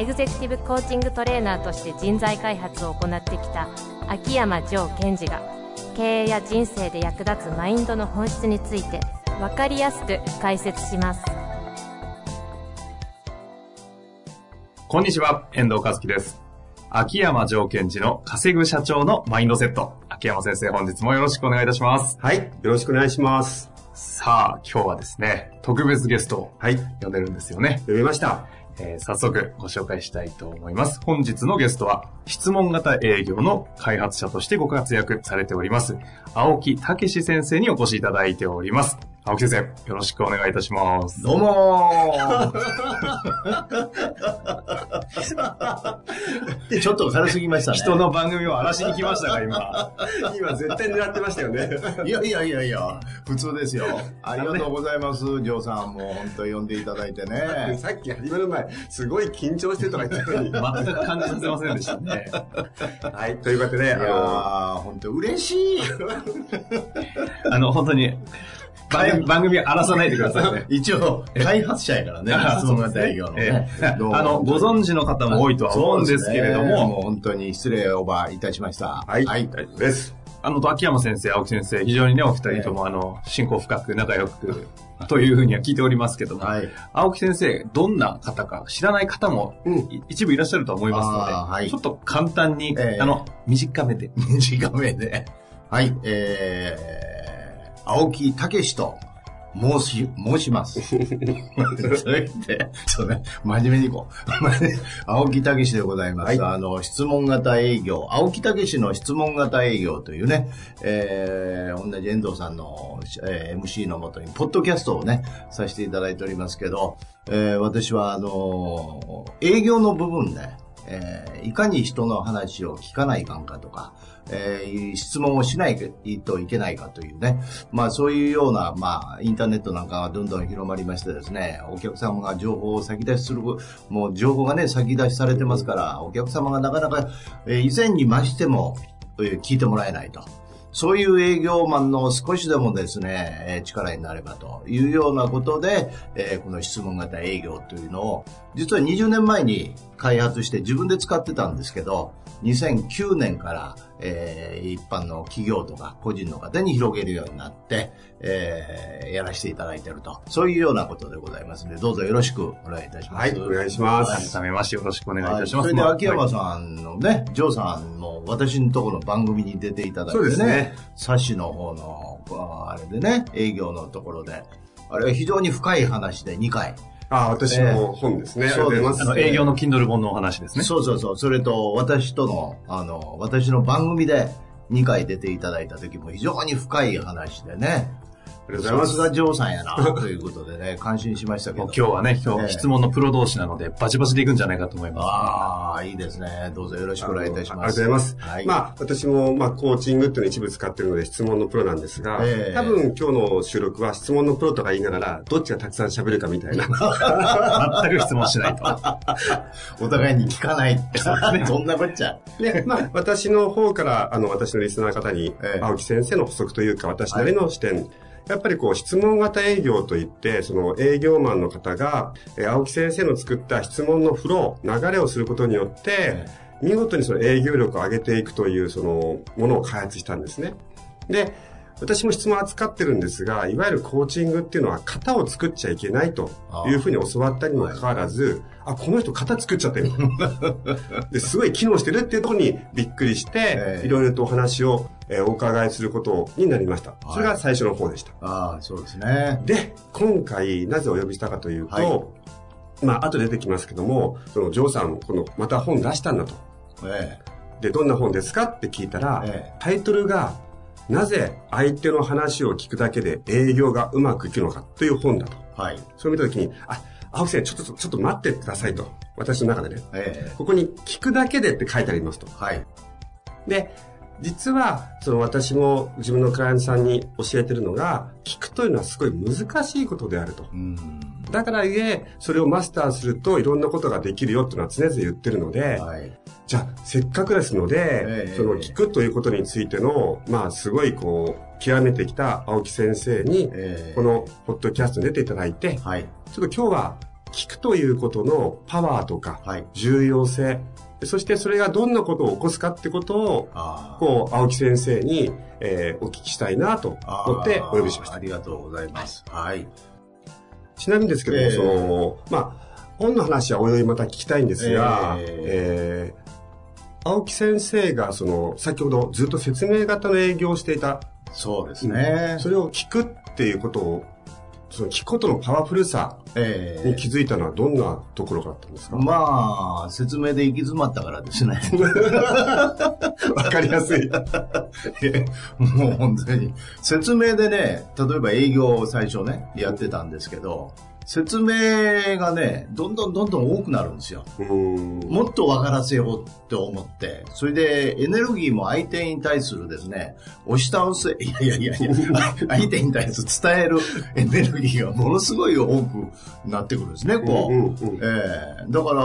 エグゼクティブコーチングトレーナーとして人材開発を行ってきた秋山城賢治が経営や人生で役立つマインドの本質について分かりやすく解説しますこんにちは、遠藤和樹です。秋山条件時の稼ぐ社長のマインドセット。秋山先生、本日もよろしくお願いいたします。はい。よろしくお願いします。さあ、今日はですね、特別ゲストをはい。呼んでるんですよね。読みました。えー早速ご紹介したいと思います。本日のゲストは、質問型営業の開発者としてご活躍されております、青木武先生にお越しいただいております。青木先生、よろしくお願いいたします。どうもー ちょっと軽すぎましたね。人の番組を荒らしに来ましたか、今。今絶対狙ってましたよね。いやいやいやいや、普通ですよ。ありがとうございます、ジョーさん。もう本当呼んでいただいてね。さっき始める前、すごい緊張してとか言ってたのに。全く感じさせませんでしたね。はい、ということで、いや本当嬉しい。あの、本当に、番組番組荒らさないでくださいね。一応、開発者やからね。あ質問型営業のねあの、ご存知の方も多いとは思うんですけれどもも、う本当に失礼をばいたしました。のはい、大丈夫です。あの、秋山先生、青木先生、非常にね、お二人とも、あの、親交深く仲良く、というふうには聞いておりますけども、はい。青木先生、どんな方か知らない方も、一部いらっしゃると思いますので、はいちょっと簡単に、ええあの、短めで。短めで。はい、えー、青木武史と申し、申します。それで、そうね、真面目にいこう。青木武史でございます。あの、質問型営業、青木武史の質問型営業というね、えー、同じ遠藤さんの、えー MC のもとに、ポッドキャストをね、させていただいておりますけど、えー私は、あの、営業の部分で、えーいかに人の話を聞かないかんかとか、えー質問をしないといけないかというね、まあそういうような、まあインターネットなんかがどんどん広まりましてですね、お客様が情報を先出しする、もう情報がね、先出しされてますから、お客様がなかなか、えー以前に増しても、え聞いてもらえないと。そういう営業マンの少しでもですね、えー力になればというようなことで、えーこの質問型営業というのを、実は20年前に開発して自分で使ってたんですけど、2009年から、えー一般の企業とか個人の方に広げるようになって、えーやらせていただいていると。そういうようなことでございますので、どうぞよろしくお願いいたします。はい、お願いします。改めましてよろしくお願いいたします。はいそれでまあ秋山さんのね、ジョーさんも私のところの番組に出ていただいてね、そうですねサッシの方の、あれでね、営業のところで、あれは非常に深い話で2回。あ、私の本ですね。ありがとうございます。営業の Kindle 本のお話ですね。そうそうそう。それと、私との、あの、私の番組で2回出ていただいた時も非常に深い話でね、さすがジョーさんやな、ということでね、感心しましたけど。今日はね、今日質問のプロ同士なので、バチバチでいくんじゃないかと思います。ああ、いいです。ね。どうぞよろしくお願いいたします。ありがとうございます。はい。まあ、私も、まあ、コーチングっていうのを一部使ってるので質問のプロなんです。が、ええ多分今日の収録は質問のプロとか言いながら、どっちがたくさん喋るかみたいな。全く質問しないと。お互いに聞かないって。そんなこっちゃ。で、まあ、私の方から、あの、私のリスナー方にええ、青木先生の補足というか、私なりの視点、やっぱりこう、質問型営業といって、その営業マンの方が、えー青木先生の作った質問のフロー、流れをすることによって、見事にその営業力を上げていくという、その、ものを開発したんですね。で、私も質問を扱ってるんですが、いわゆるコーチングっていうのは型を作っちゃいけないというふうに教わったにもかかわらず、あこの人型作っちゃってる。ですごい機能してるっていうところにびっくりして、ええいろいろとお話を、えーお伺いすることになりました。それが最初の方でした。ああ、そうですね。で、今回なぜお呼びしたかというと、はいまあ後で出てきますけども、そのジョーさん、このまた本出したんだと。えで、どんな本ですかって聞いたら、ええタイトルが、なぜ相手の話を聞くだけで営業がうまくいくのかという本だと。えはい。それを見たときに、あ、青木先生、ちょっと、ちょっと待ってくださいと。私の中でね。ええここに聞くだけでって書いてありますと。はい。で、実は、その私も自分のクライアントさんに教えてるのが、聞くというのはすごい難しいことであると。うん。だからゆえ、それをマスターするといろんなことができるよっていうのは常々言ってるので、はい。じゃあ、せっかくですので、ええその聞くということについての、まあ、すごいこう、極めてきた青木先生に、ええこのポッドキャストに出ていただいて、はい。ちょっと今日は聞くということのパワーとか、はい。重要性、そしてそれがどんなことを起こすかってことを。こう、青木先生に、えーお聞きしたいなと思ってお呼びしましたあ。りがとうございます。はい。ちなみにですけども、ええその、まあ、本の話はおいおいまた聞きたいんですが、ええー青木先生が、その、先ほどずっと説明型の営業をしていた、そうですね。それを聞くっていうことを、その聞くことのパワフルさえに気づいたのはどんなところがあったんですか、まあ、説明で行き詰まったからですね。わかりやすい。もう本当に。説明でね、例えば営業を最初ね、やってたんですけど、説明がね、どんどんどんどん多くなるんですよ。もっと分からせようって思って、それでエネルギーも相手に対するですね、押し倒す、いやいやいやいや、相手に対する伝えるエネルギーがものすごい多くなってくるんですね、こう。うんうんうんええだから、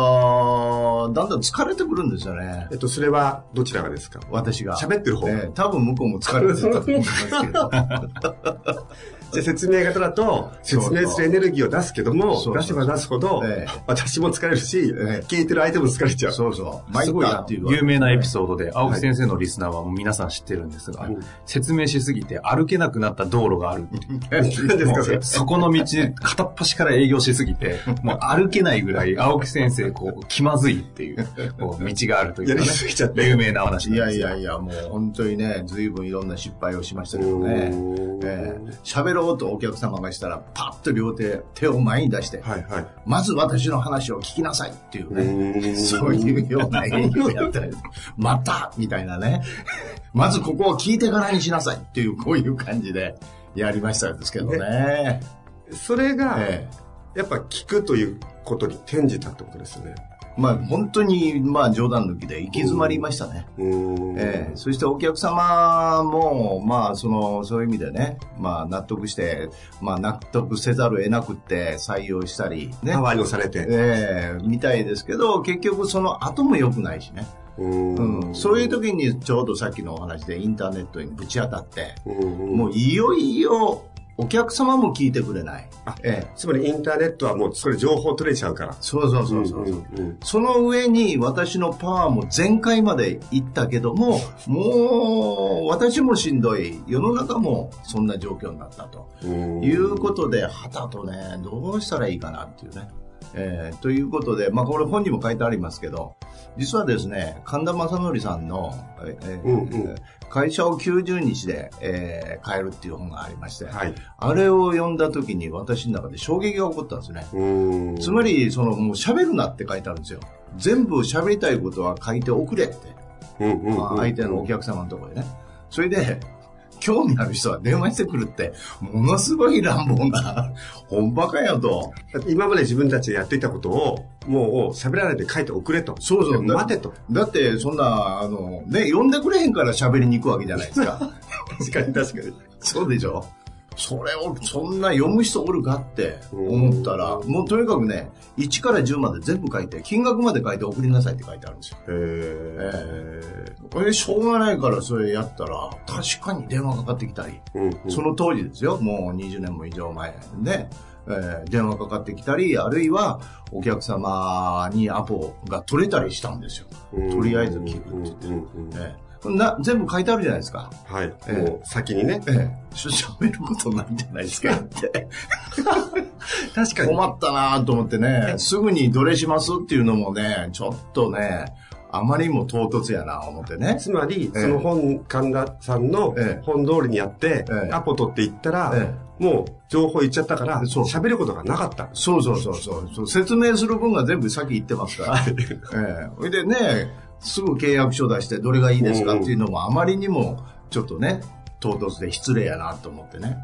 だんだん疲れてくるんですよねえ。っと、それはどちらがですか？私が。喋ってる方ええ多分向こうも疲れてたと思いますけど。じゃあ説明型だと、説明するエネルギーを出すけども、そうそう。出せば出すほど、ええ。私も疲れるし、ええ。聞いてる相手も疲れちゃう。そうそう。参すごいったっていう有名なエピソードで、青木先生のリスナーはもう皆さん知ってるんですが、うん説明しすぎて歩けなくなった道路があるっていう。何ですかそこの道、片っ端から営業しすぎて、もう歩けないぐらい青木先生、こう、気まずいっていう、こう、道があるというかねやりすぎちゃって。有名な話いやなんですよ。いやいや、もう本当にね、随分いろんな失敗をしましたけどうね。んええ。喋ろうとお客様がしたら、パッと両手、手を前に出して、はいはい。まず私の話を聞きなさいっていうね。うんそういうような営業やったり、またみたいなね。まずここを聞いてからにしなさいっていう、こういう感じでやりましたですけどね。それが、ええやっぱ聞くということに転じたってことですよね。まあ本当に、まあ冗談抜きで行き詰まりましたね。うんええそしてお客様も、まあ、その、そういう意味でね、まあ、納得して、まあ、納得せざるを得なくって採用したり、ねパ。ワーに押されて。ええみたいですけど、結局その後も良くないしね。うんうん。そういう時にちょうどさっきのお話でインターネットにぶち当たって、うんもういよいよお客様も聞いてくれない。あええつまりインターネットはもうそれ情報取れちゃうから。そうそうそうそう。んんその上に私のパワーも全開までいったけども、もう私もしんどい、世の中もそんな状況になったとうんいうことで、はたとね、どうしたらいいかなっていうね。えーということで、まあこれ本にも書いてありますけど、実はですね、神田正則さんの、えーうんうん会社を90日で、えー変えるっていう本がありまして、はい。あれを読んだ時に私の中で衝撃が起こったんですね。うんつまり、その、もう喋るなって書いてあるんですよ。全部喋りたいことは書いておくれって。うんうんうんまあ相手のお客様のところでね。それで、興味ある人は電話してくるって、ものすごい乱暴な、本バカやと。今まで自分たちでやっていたことを、もう喋らないで書いておくれと。そうそうで待てと。だって、そんな、あの、ね、呼んでくれへんから喋りに行くわけじゃないですか。確かに確かに。そうでしょ？それを、そんな読む人おるかって思ったら、もうとにかくね、1から10まで全部書いて、金額まで書いて送りなさいって書いてあるんですよ。へこれしょうがないからそれやったら、確かに電話かかってきたり、その当時ですよ、もう20年も以上前で、えー電話かかってきたり、あるいはお客様にアポが取れたりしたんですよ。とりあえず聞くって言って。な全部書いてあるじゃないですか。はい。ええもう先にね。ええし喋ることないんじゃないですかって。確かに。困ったなと思ってね、すぐにどれしますっていうのもね、ちょっとね、あまりにも唐突やな思ってね。つまり、ええその本、神田さんのええ本通りにやって、ええアポ取っていったら、えもう情報言っちゃったから、喋ることがなかった。そうそうそうそうそう。説明する分が全部先言ってますから。ええそれでね、すぐ契約書出してどれがいいですかっていうのもあまりにもちょっとね、唐突で失礼やなと思ってね。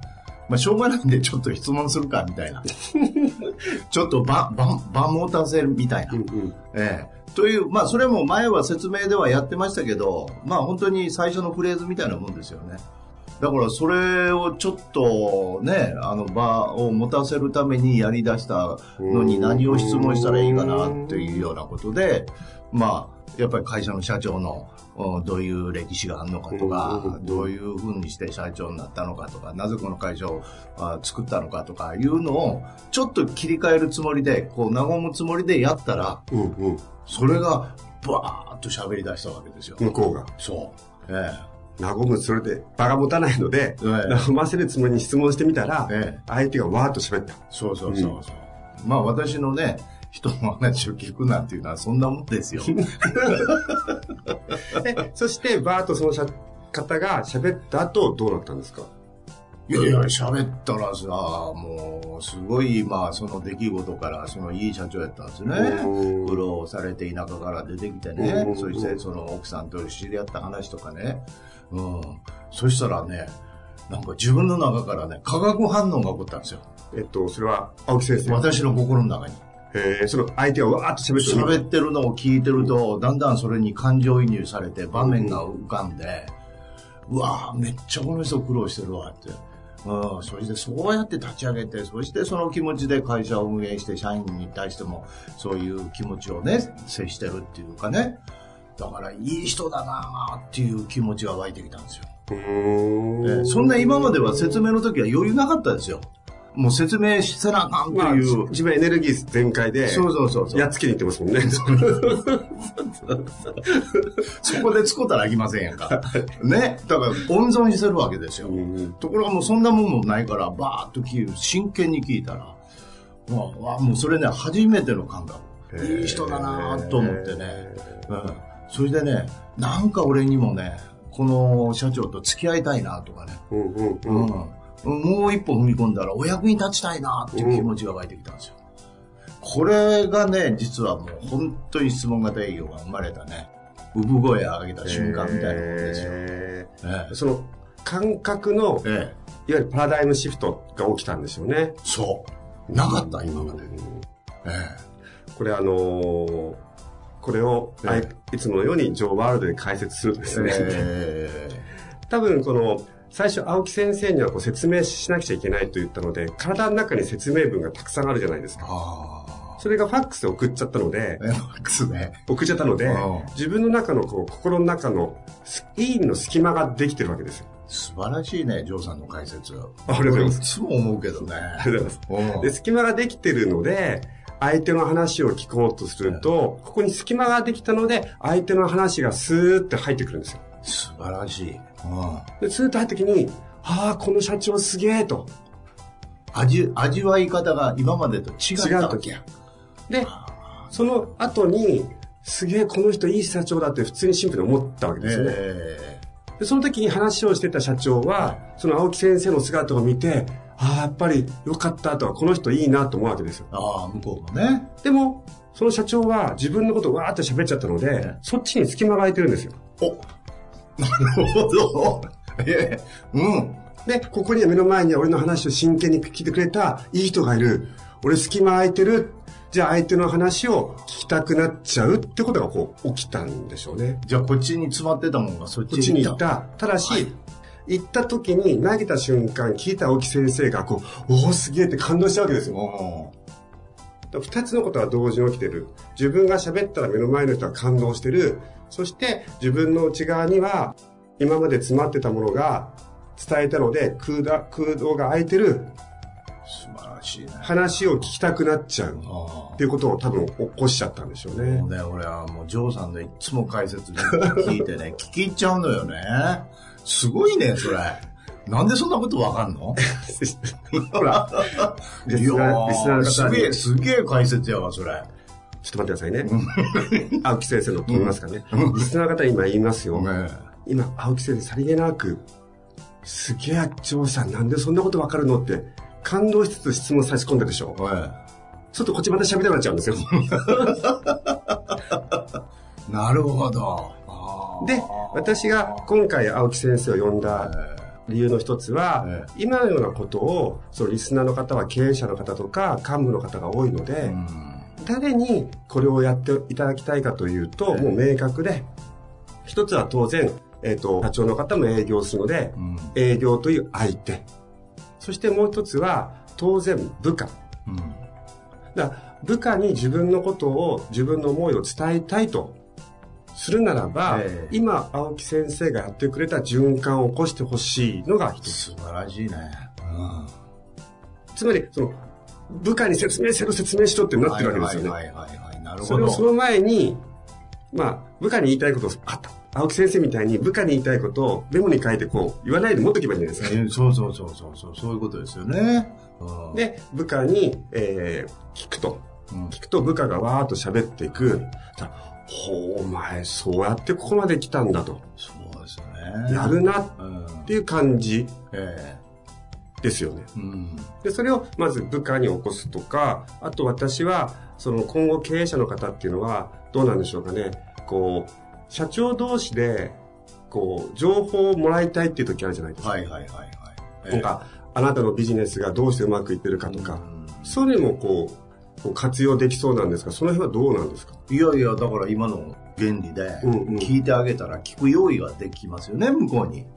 まあ、しょうがないんでちょっと質問するか、みたいな。ちょっと場、場、場持たせるみたいな。うんうん。ええ。という、まあ、それも前は説明ではやってましたけど、まあ、本当に最初のフレーズみたいなもんですよね。だから、それをちょっとね、あの、場を持たせるためにやり出したのに何を質問したらいいかなっていうようなことで、まあ、やっぱり会社の社長のおどういう歴史があるのかとか、どういうふうにして社長になったのかとか、なぜこの会社をあ作ったのかとかいうのを、ちょっと切り替えるつもりで、こう、和むつもりでやったら。それが、バーッと喋り出したわけですよ。向こうが。そう。え和む、それで場が持たないので、ええ和ませるつもりに質問してみたら、ええ相手がわーっと喋った。そうそうそうそう。まあ私のね、人の話を聞くなんていうのはそんなもんですよ。でそして、バーッとその社方が喋った後、どうなったんですか？いやいや、喋ったらさ、もう、すごい、まあ、その出来事から、そのいい社長やったんですね。うん苦労されて田舎から出てきてねう。んそして、その奥さんと知り合った話とかね。うん。そしたらね、なんか自分の中からね、化学反応が起こったんですよ。えっと、それは、青木先生。私の心の中に。えー、その相手がわーっと喋ってる。喋ってるのを聞いてると、だんだんそれに感情移入されて場面が浮かんで、うわぁ、めっちゃこの人苦労してるわって。うん、そしてそうやって立ち上げて、そしてその気持ちで会社を運営して、社員に対してもそういう気持ちをね、接してるっていうかね。だから、いい人だなぁっていう気持ちが湧いてきたんですよ。そんな今までは説明の時は余裕なかったですよ。もう説明せなあかんってまあ、いう。自分エネルギー全開で、そうそうそうそう。やっつけに行ってますもんね。そこで使ったらあきませんやんか。ね。だから温存してるわけですよ。うんところがもうそんなもんもないから、バーッと聞い真剣に聞いたら、もうわもうそれね、初めての感覚。いい人だなと思ってね。うん。それでね、なんか俺にもね、この社長と付き合いたいなとかね。うんうんううん。ん。もう一歩踏み込んだらお役に立ちたいなっていう気持ちが湧いてきたんですよ。これがね、実はもう本当に質問型営業が生まれたね、産声を上げた瞬間みたいなもんですよ。ええーその感覚の、えええいわゆるパラダイムシフトが起きたんですよね。そう。なかった、今まで。えこれあのーこれを、あいいつものようにジョーワールドで解説するとですね、え 多分この、最初青木先生にはこう説明しなくちゃいけないと言ったので、体の中に説明文がたくさんあるじゃないですか。あそれがファックスで送っちゃったので、あ。えマックスね。送っちゃったのでうん、自分の中のこう心の中のすいい意味の隙間ができてるわけですよ。素晴らしいね、ジョーさんの解説。ありがとうございますいつも思うけどね。ありがとうございます。うんで、隙間ができてるので、相手の話を聞こうとすると、ここに隙間ができたので、相手の話がスーって入ってくるんですよ。素晴らしい。うんで、スーッと入った時に、ああ、この社長すげえと。味、味わい方が今までと違ったわけや。で、その後に、すげえこの人いい社長だって普通にシンプルに思ったわけですよね。えでその時に話をしてた社長は、その青木先生の姿を見て、ああ、やっぱり良かったとか、この人いいなと思うわけですよ。ーああ、向こうもね。でも、その社長は自分のことをわーって喋っちゃったので、ねそっちに隙間が空いてるんですよ。おなるほど。ええうん。で、ここには目の前には俺の話を真剣に聞いてくれたいい人がいる。俺隙間空いてる。じゃあ相手の話を聞きたくなっちゃうってことがこう起きたんでしょうね。じゃあこっちに詰まってたもんがそっちこっちにに行った。行った。ただし、行った時に投げた瞬間聞いた青木先生がこう、おおすげえって感動したわけですよ。うん。二つのことが同時に起きてる。自分が喋ったら目の前の人は感動してる。そして自分の内側には今まで詰まってたものが伝えたので空だ空洞が空いてる素晴らしいね。話を聞きたくなっちゃうあっていうことを多分起こしちゃったんでしょうねあもう。ね、俺はもうジョーさんのいつも解説聞いてね、聞き入っちゃうのよね。すごいね、それ。なんでそんなことわかんの？ほら、リスナーリスナーの方にすげえ、すげえ解説やわ、それ。ちょっと待ってくださいね。青木先生のと言いますかね。リスナーの方に今言いますよ。ね今、青木先生さりげなく、すげえ、長さんなんでそんなことわかるのって、感動しつつ質問差し込んだでしょ。ちょっとこっちまた喋りたくなっちゃうんですよ。なるほど。で、私が今回青木先生を呼んだ理由の一つは、え今のようなことを、そのリスナーの方は経営者の方とか幹部の方が多いので、うん誰にこれをやっていただきたいかというと、もう明確で、一つは当然、えっ、と、社長の方も営業するので、うん営業という相手。そしてもう一つは、当然部下。うんだ部下に自分のことを、自分の思いを伝えたいとするならば、ええ今、青木先生がやってくれた循環を起こしてほしいのが一つ。素晴らしいね。つまり、その、部下に説明しろ、説明しろってなってるわけですよね。はいはいはいはい。なるほど。それをその前に、まあ、部下に言いたいことを、あった。青木先生みたいに部下に言いたいことをメモに書いてこう、言わないで持っとけばいいんじゃないですか。えそうそうそうそうそう、そういうことですよね。うん、で、部下に、えー聞くと。うん聞くと部下がわーっと喋っていく。お前、そうやってここまで来たんだと。そうですよね。やるなっうん。ていう感じえですよね。えうん。で、それをまず部下に起こすとか、あと私は、その今後経営者の方っていうのは、どうなんでしょうかね。こう、社長同士で、こう、情報をもらいたいっていう時あるじゃないですか。はいはいはいはい。なんか、あなたのビジネスがどうしてうまくいってるかとか、うんそういうのもこう、こう活用できそうなんですが、その辺はどうなんですか？いやいや、だから今の原理で、聞いてあげたら聞く用意ができますよね、向こうに。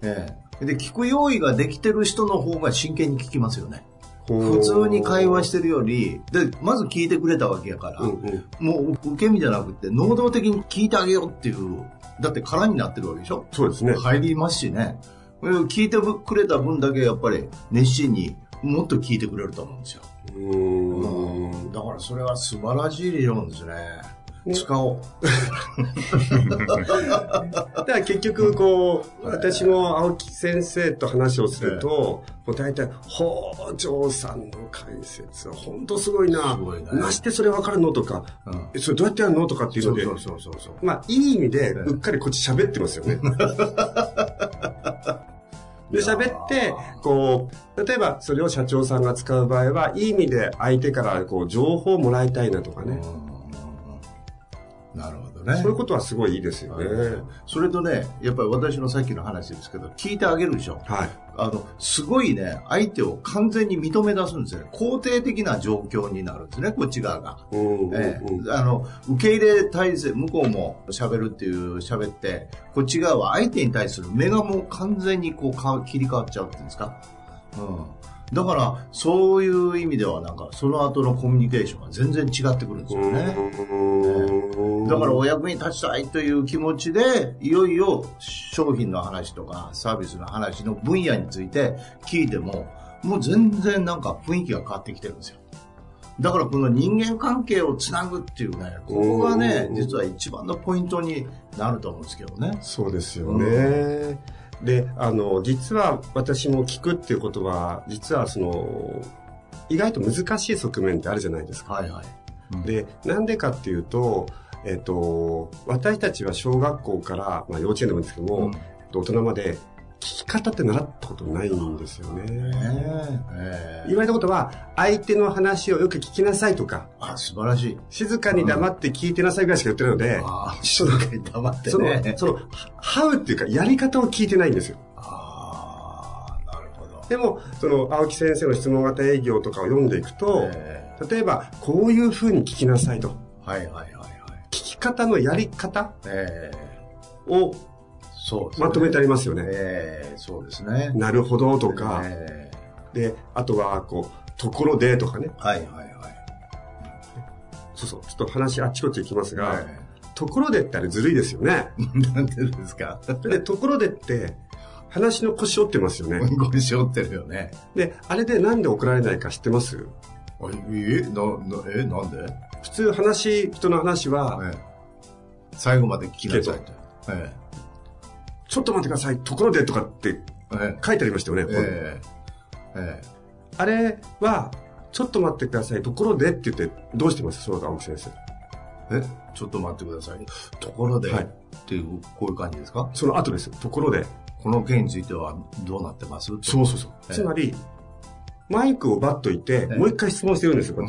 ええ。で、聞く用意ができてる人の方が真剣に聞きますよね。普通に会話してるより、で、まず聞いてくれたわけやから、うんうん。もう受け身じゃなくて、能動的に聞いてあげようっていう、だって空になってるわけでしょ？そうですね。入りますしね。聞いてくれた分だけやっぱり熱心にもっと聞いてくれると思うんですよ。うーん。だからそれは素晴らしい理論ですね。使おう。だから結局、こう、私も青木先生と話をすると、もう大体、北条さんの解説は本当すごいな。すごいねましてそれわかるのとか、それどうやってやるのとかっていうので。まあ、いい意味で、うっかりこっち喋ってますよね。で、喋って、こう、例えばそれを社長さんが使う場合は、いい意味で相手からこう情報をもらいたいなとかね。なるほどね。そういうことはすごいいいですよね。それとね、やっぱり私のさっきの話ですけど、聞いてあげるでしょ。はい。あの、すごいね、相手を完全に認め出すんですよね。肯定的な状況になるんですね、こっち側が。ええあの、受け入れ体制、向こうも喋るっていう喋って、こっち側は相手に対する目がもう完全にこうか切り替わっちゃうっていうんですか。うん。だから、そういう意味ではなんか、その後のコミュニケーションが全然違ってくるんですよね。うんだからお役に立ちたいという気持ちで、いよいよ商品の話とかサービスの話の分野について聞いても、もう全然なんか雰囲気が変わってきてるんですよ。だからこの人間関係をつなぐっていうね、ここがねう、ん実は一番のポイントになると思うんですけどね。そうですよね。で、あの、実は私も聞くっていうことは、実はその、意外と難しい側面ってあるじゃないですか。はいはい。で、なんでかっていうと、えっと、私たちは小学校から、まあ幼稚園でもいいんですけども、うん大人まで聞き方って習ったことないんですよね。ええ言われたことは、相手の話をよく聞きなさいとか、あ、素晴らしい。静かに黙って聞いてなさいぐらいしか言ってないので、ああ、静かに黙ってそのね、。その、ハウっていうか、やり方を聞いてないんですよ。ああ、なるほど。でも、その、青木先生の質問型営業とかを読んでいくと、え例えば、こういう風に聞きなさいと。えはいはいはいき方のやり方ええをそうねまとめてありますよね。ええそうですね。なるほどとか、えで、あとは、こう、ところでとかね。えはいはいはい。そうそう、ちょっと話あっちこっち行きますが、えところでってあれずるいですよね。えなんでですか？で、ところでって、話の腰折ってますよね。ご一緒ってるよね。で、あれでなんで怒られないか知ってます？あえな、な、えなんで、普通話、人の話は、ええ最後まで聞きなさいと。えちょっと待ってください、ところでとかってええ書いてありましたよね。えええあれは、ちょっと待ってください、ところでって言って、どうしてます？そうだ、青木先生。え？ちょっと待ってください。ところで、はいっていう、こういう感じですか？その後です。ところで。この件についてはどうなってます？そうそうそう。ええつまり、マイクをバッといて、ええもう一回質問してるんですよ、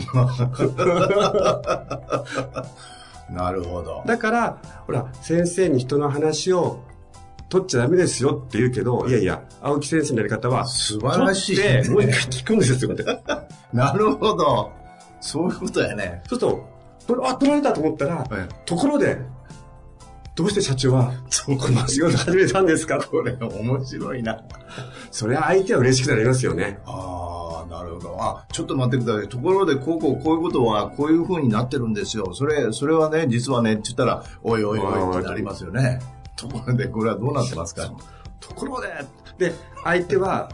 なるほど。だから、ほら、先生に人の話を取っちゃダメですよって言うけど、いやいや、青木先生のやり方は、素晴らしい、取ってもう一回聞くんですよって。なるほど。そういうことやね。そうすると、これあ、取られたと思ったら、ええところで、どうして社長は、この仕事始めたんですか？これ面白いな。それは相手は嬉しくなりますよね。ああ、なるほど。あ、ちょっと待ってください。ところで、こうこう、こういうことは、こういう風になってるんですよ。それ、それはね、実はね、って言ったら、おいおいおいってなりますよね。ところで、これはどうなってますか？ところで、で、相手は、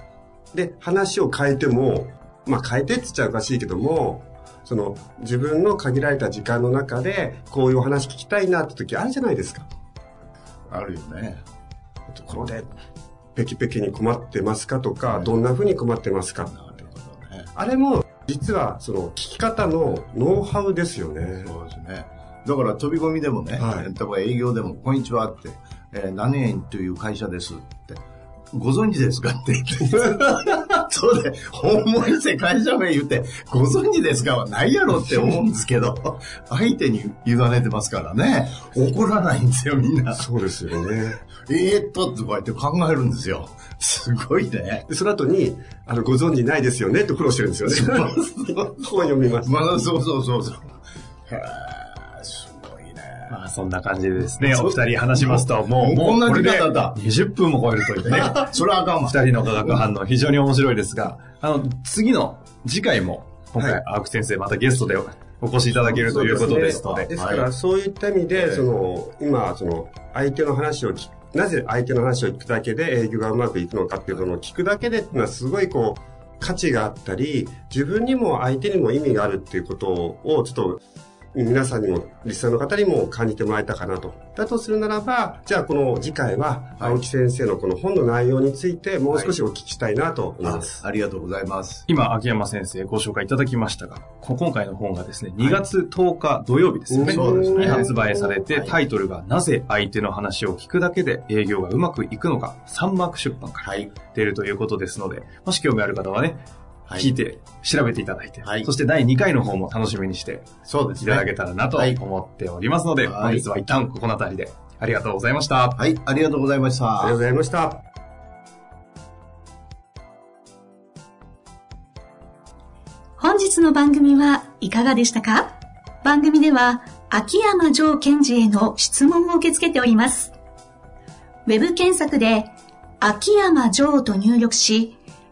で、話を変えても、まあ変えてって言っちゃおかしいけども、その、自分の限られた時間の中で、こういうお話聞きたいなって時あるじゃないですか。あるよね。ところで、ペキペキに困ってますかとか、どんな風に困ってますか。あれも、実は、その、聞き方のノウハウですよね。そうですね。だから飛び込みでもね、はい例えば営業でも、こんにちはって、えー何円という会社ですって、ご存知ですかって言って。そうで、訪問して会社名言って、ご存知ですかはないやろって思うんですけど、相手に委ねてますからね、怒らないんですよ、みんな。そうですよね。えーっと、とか言って考えるんですよ。すごいね。で、その後に、あの、ご存知ないですよねって苦労してるんですよね。本読みます。まあ、そうそうそうそう。まあ、そんな感じでですね、お二人話しますと、もう、もうこんな時間だった。20分も超えるというね、それはあかんわ。二人の化学反応、非常に面白いですが、あの、次の次回も、今回、はい。青木先生、またゲストでお越しいただけるということですので、ですから、そういった意味で、はい。その、今、その、相手の話を聞く、なぜ相手の話を聞くだけで営業がうまくいくのかっていうのを聞くだけでっていうのはすごいこう、価値があったり、自分にも相手にも意味があるっていうことを、ちょっと、皆さんにも、リスナーの方にも感じてもらえたかなと。だとするならば、じゃあこの次回は、はい青木先生のこの本の内容について、もう少しお聞きしたいなと思いあます。ありがとうございます。今、秋山先生ご紹介いただきましたが、こ今回の本がですね、2月10日土曜日ですよね。そうですねに発売されて、はいタイトルが、なぜ相手の話を聞くだけで営業がうまくいくのか、サンマーク出版からはい。出るということですので、もし興味ある方はね、はい聞いて、調べていただいて、はいそして第2回の方も楽しみにしてそうですね。いただけたらなとはい思っておりますので、はい本日は一旦ここの辺りでありがとうございました。はい、ありがとうございました。ありがとうございました。本日の番組はいかがでしたか？番組では秋山城賢治への質問を受け付けております。ウェブ検索で秋山城と入力し、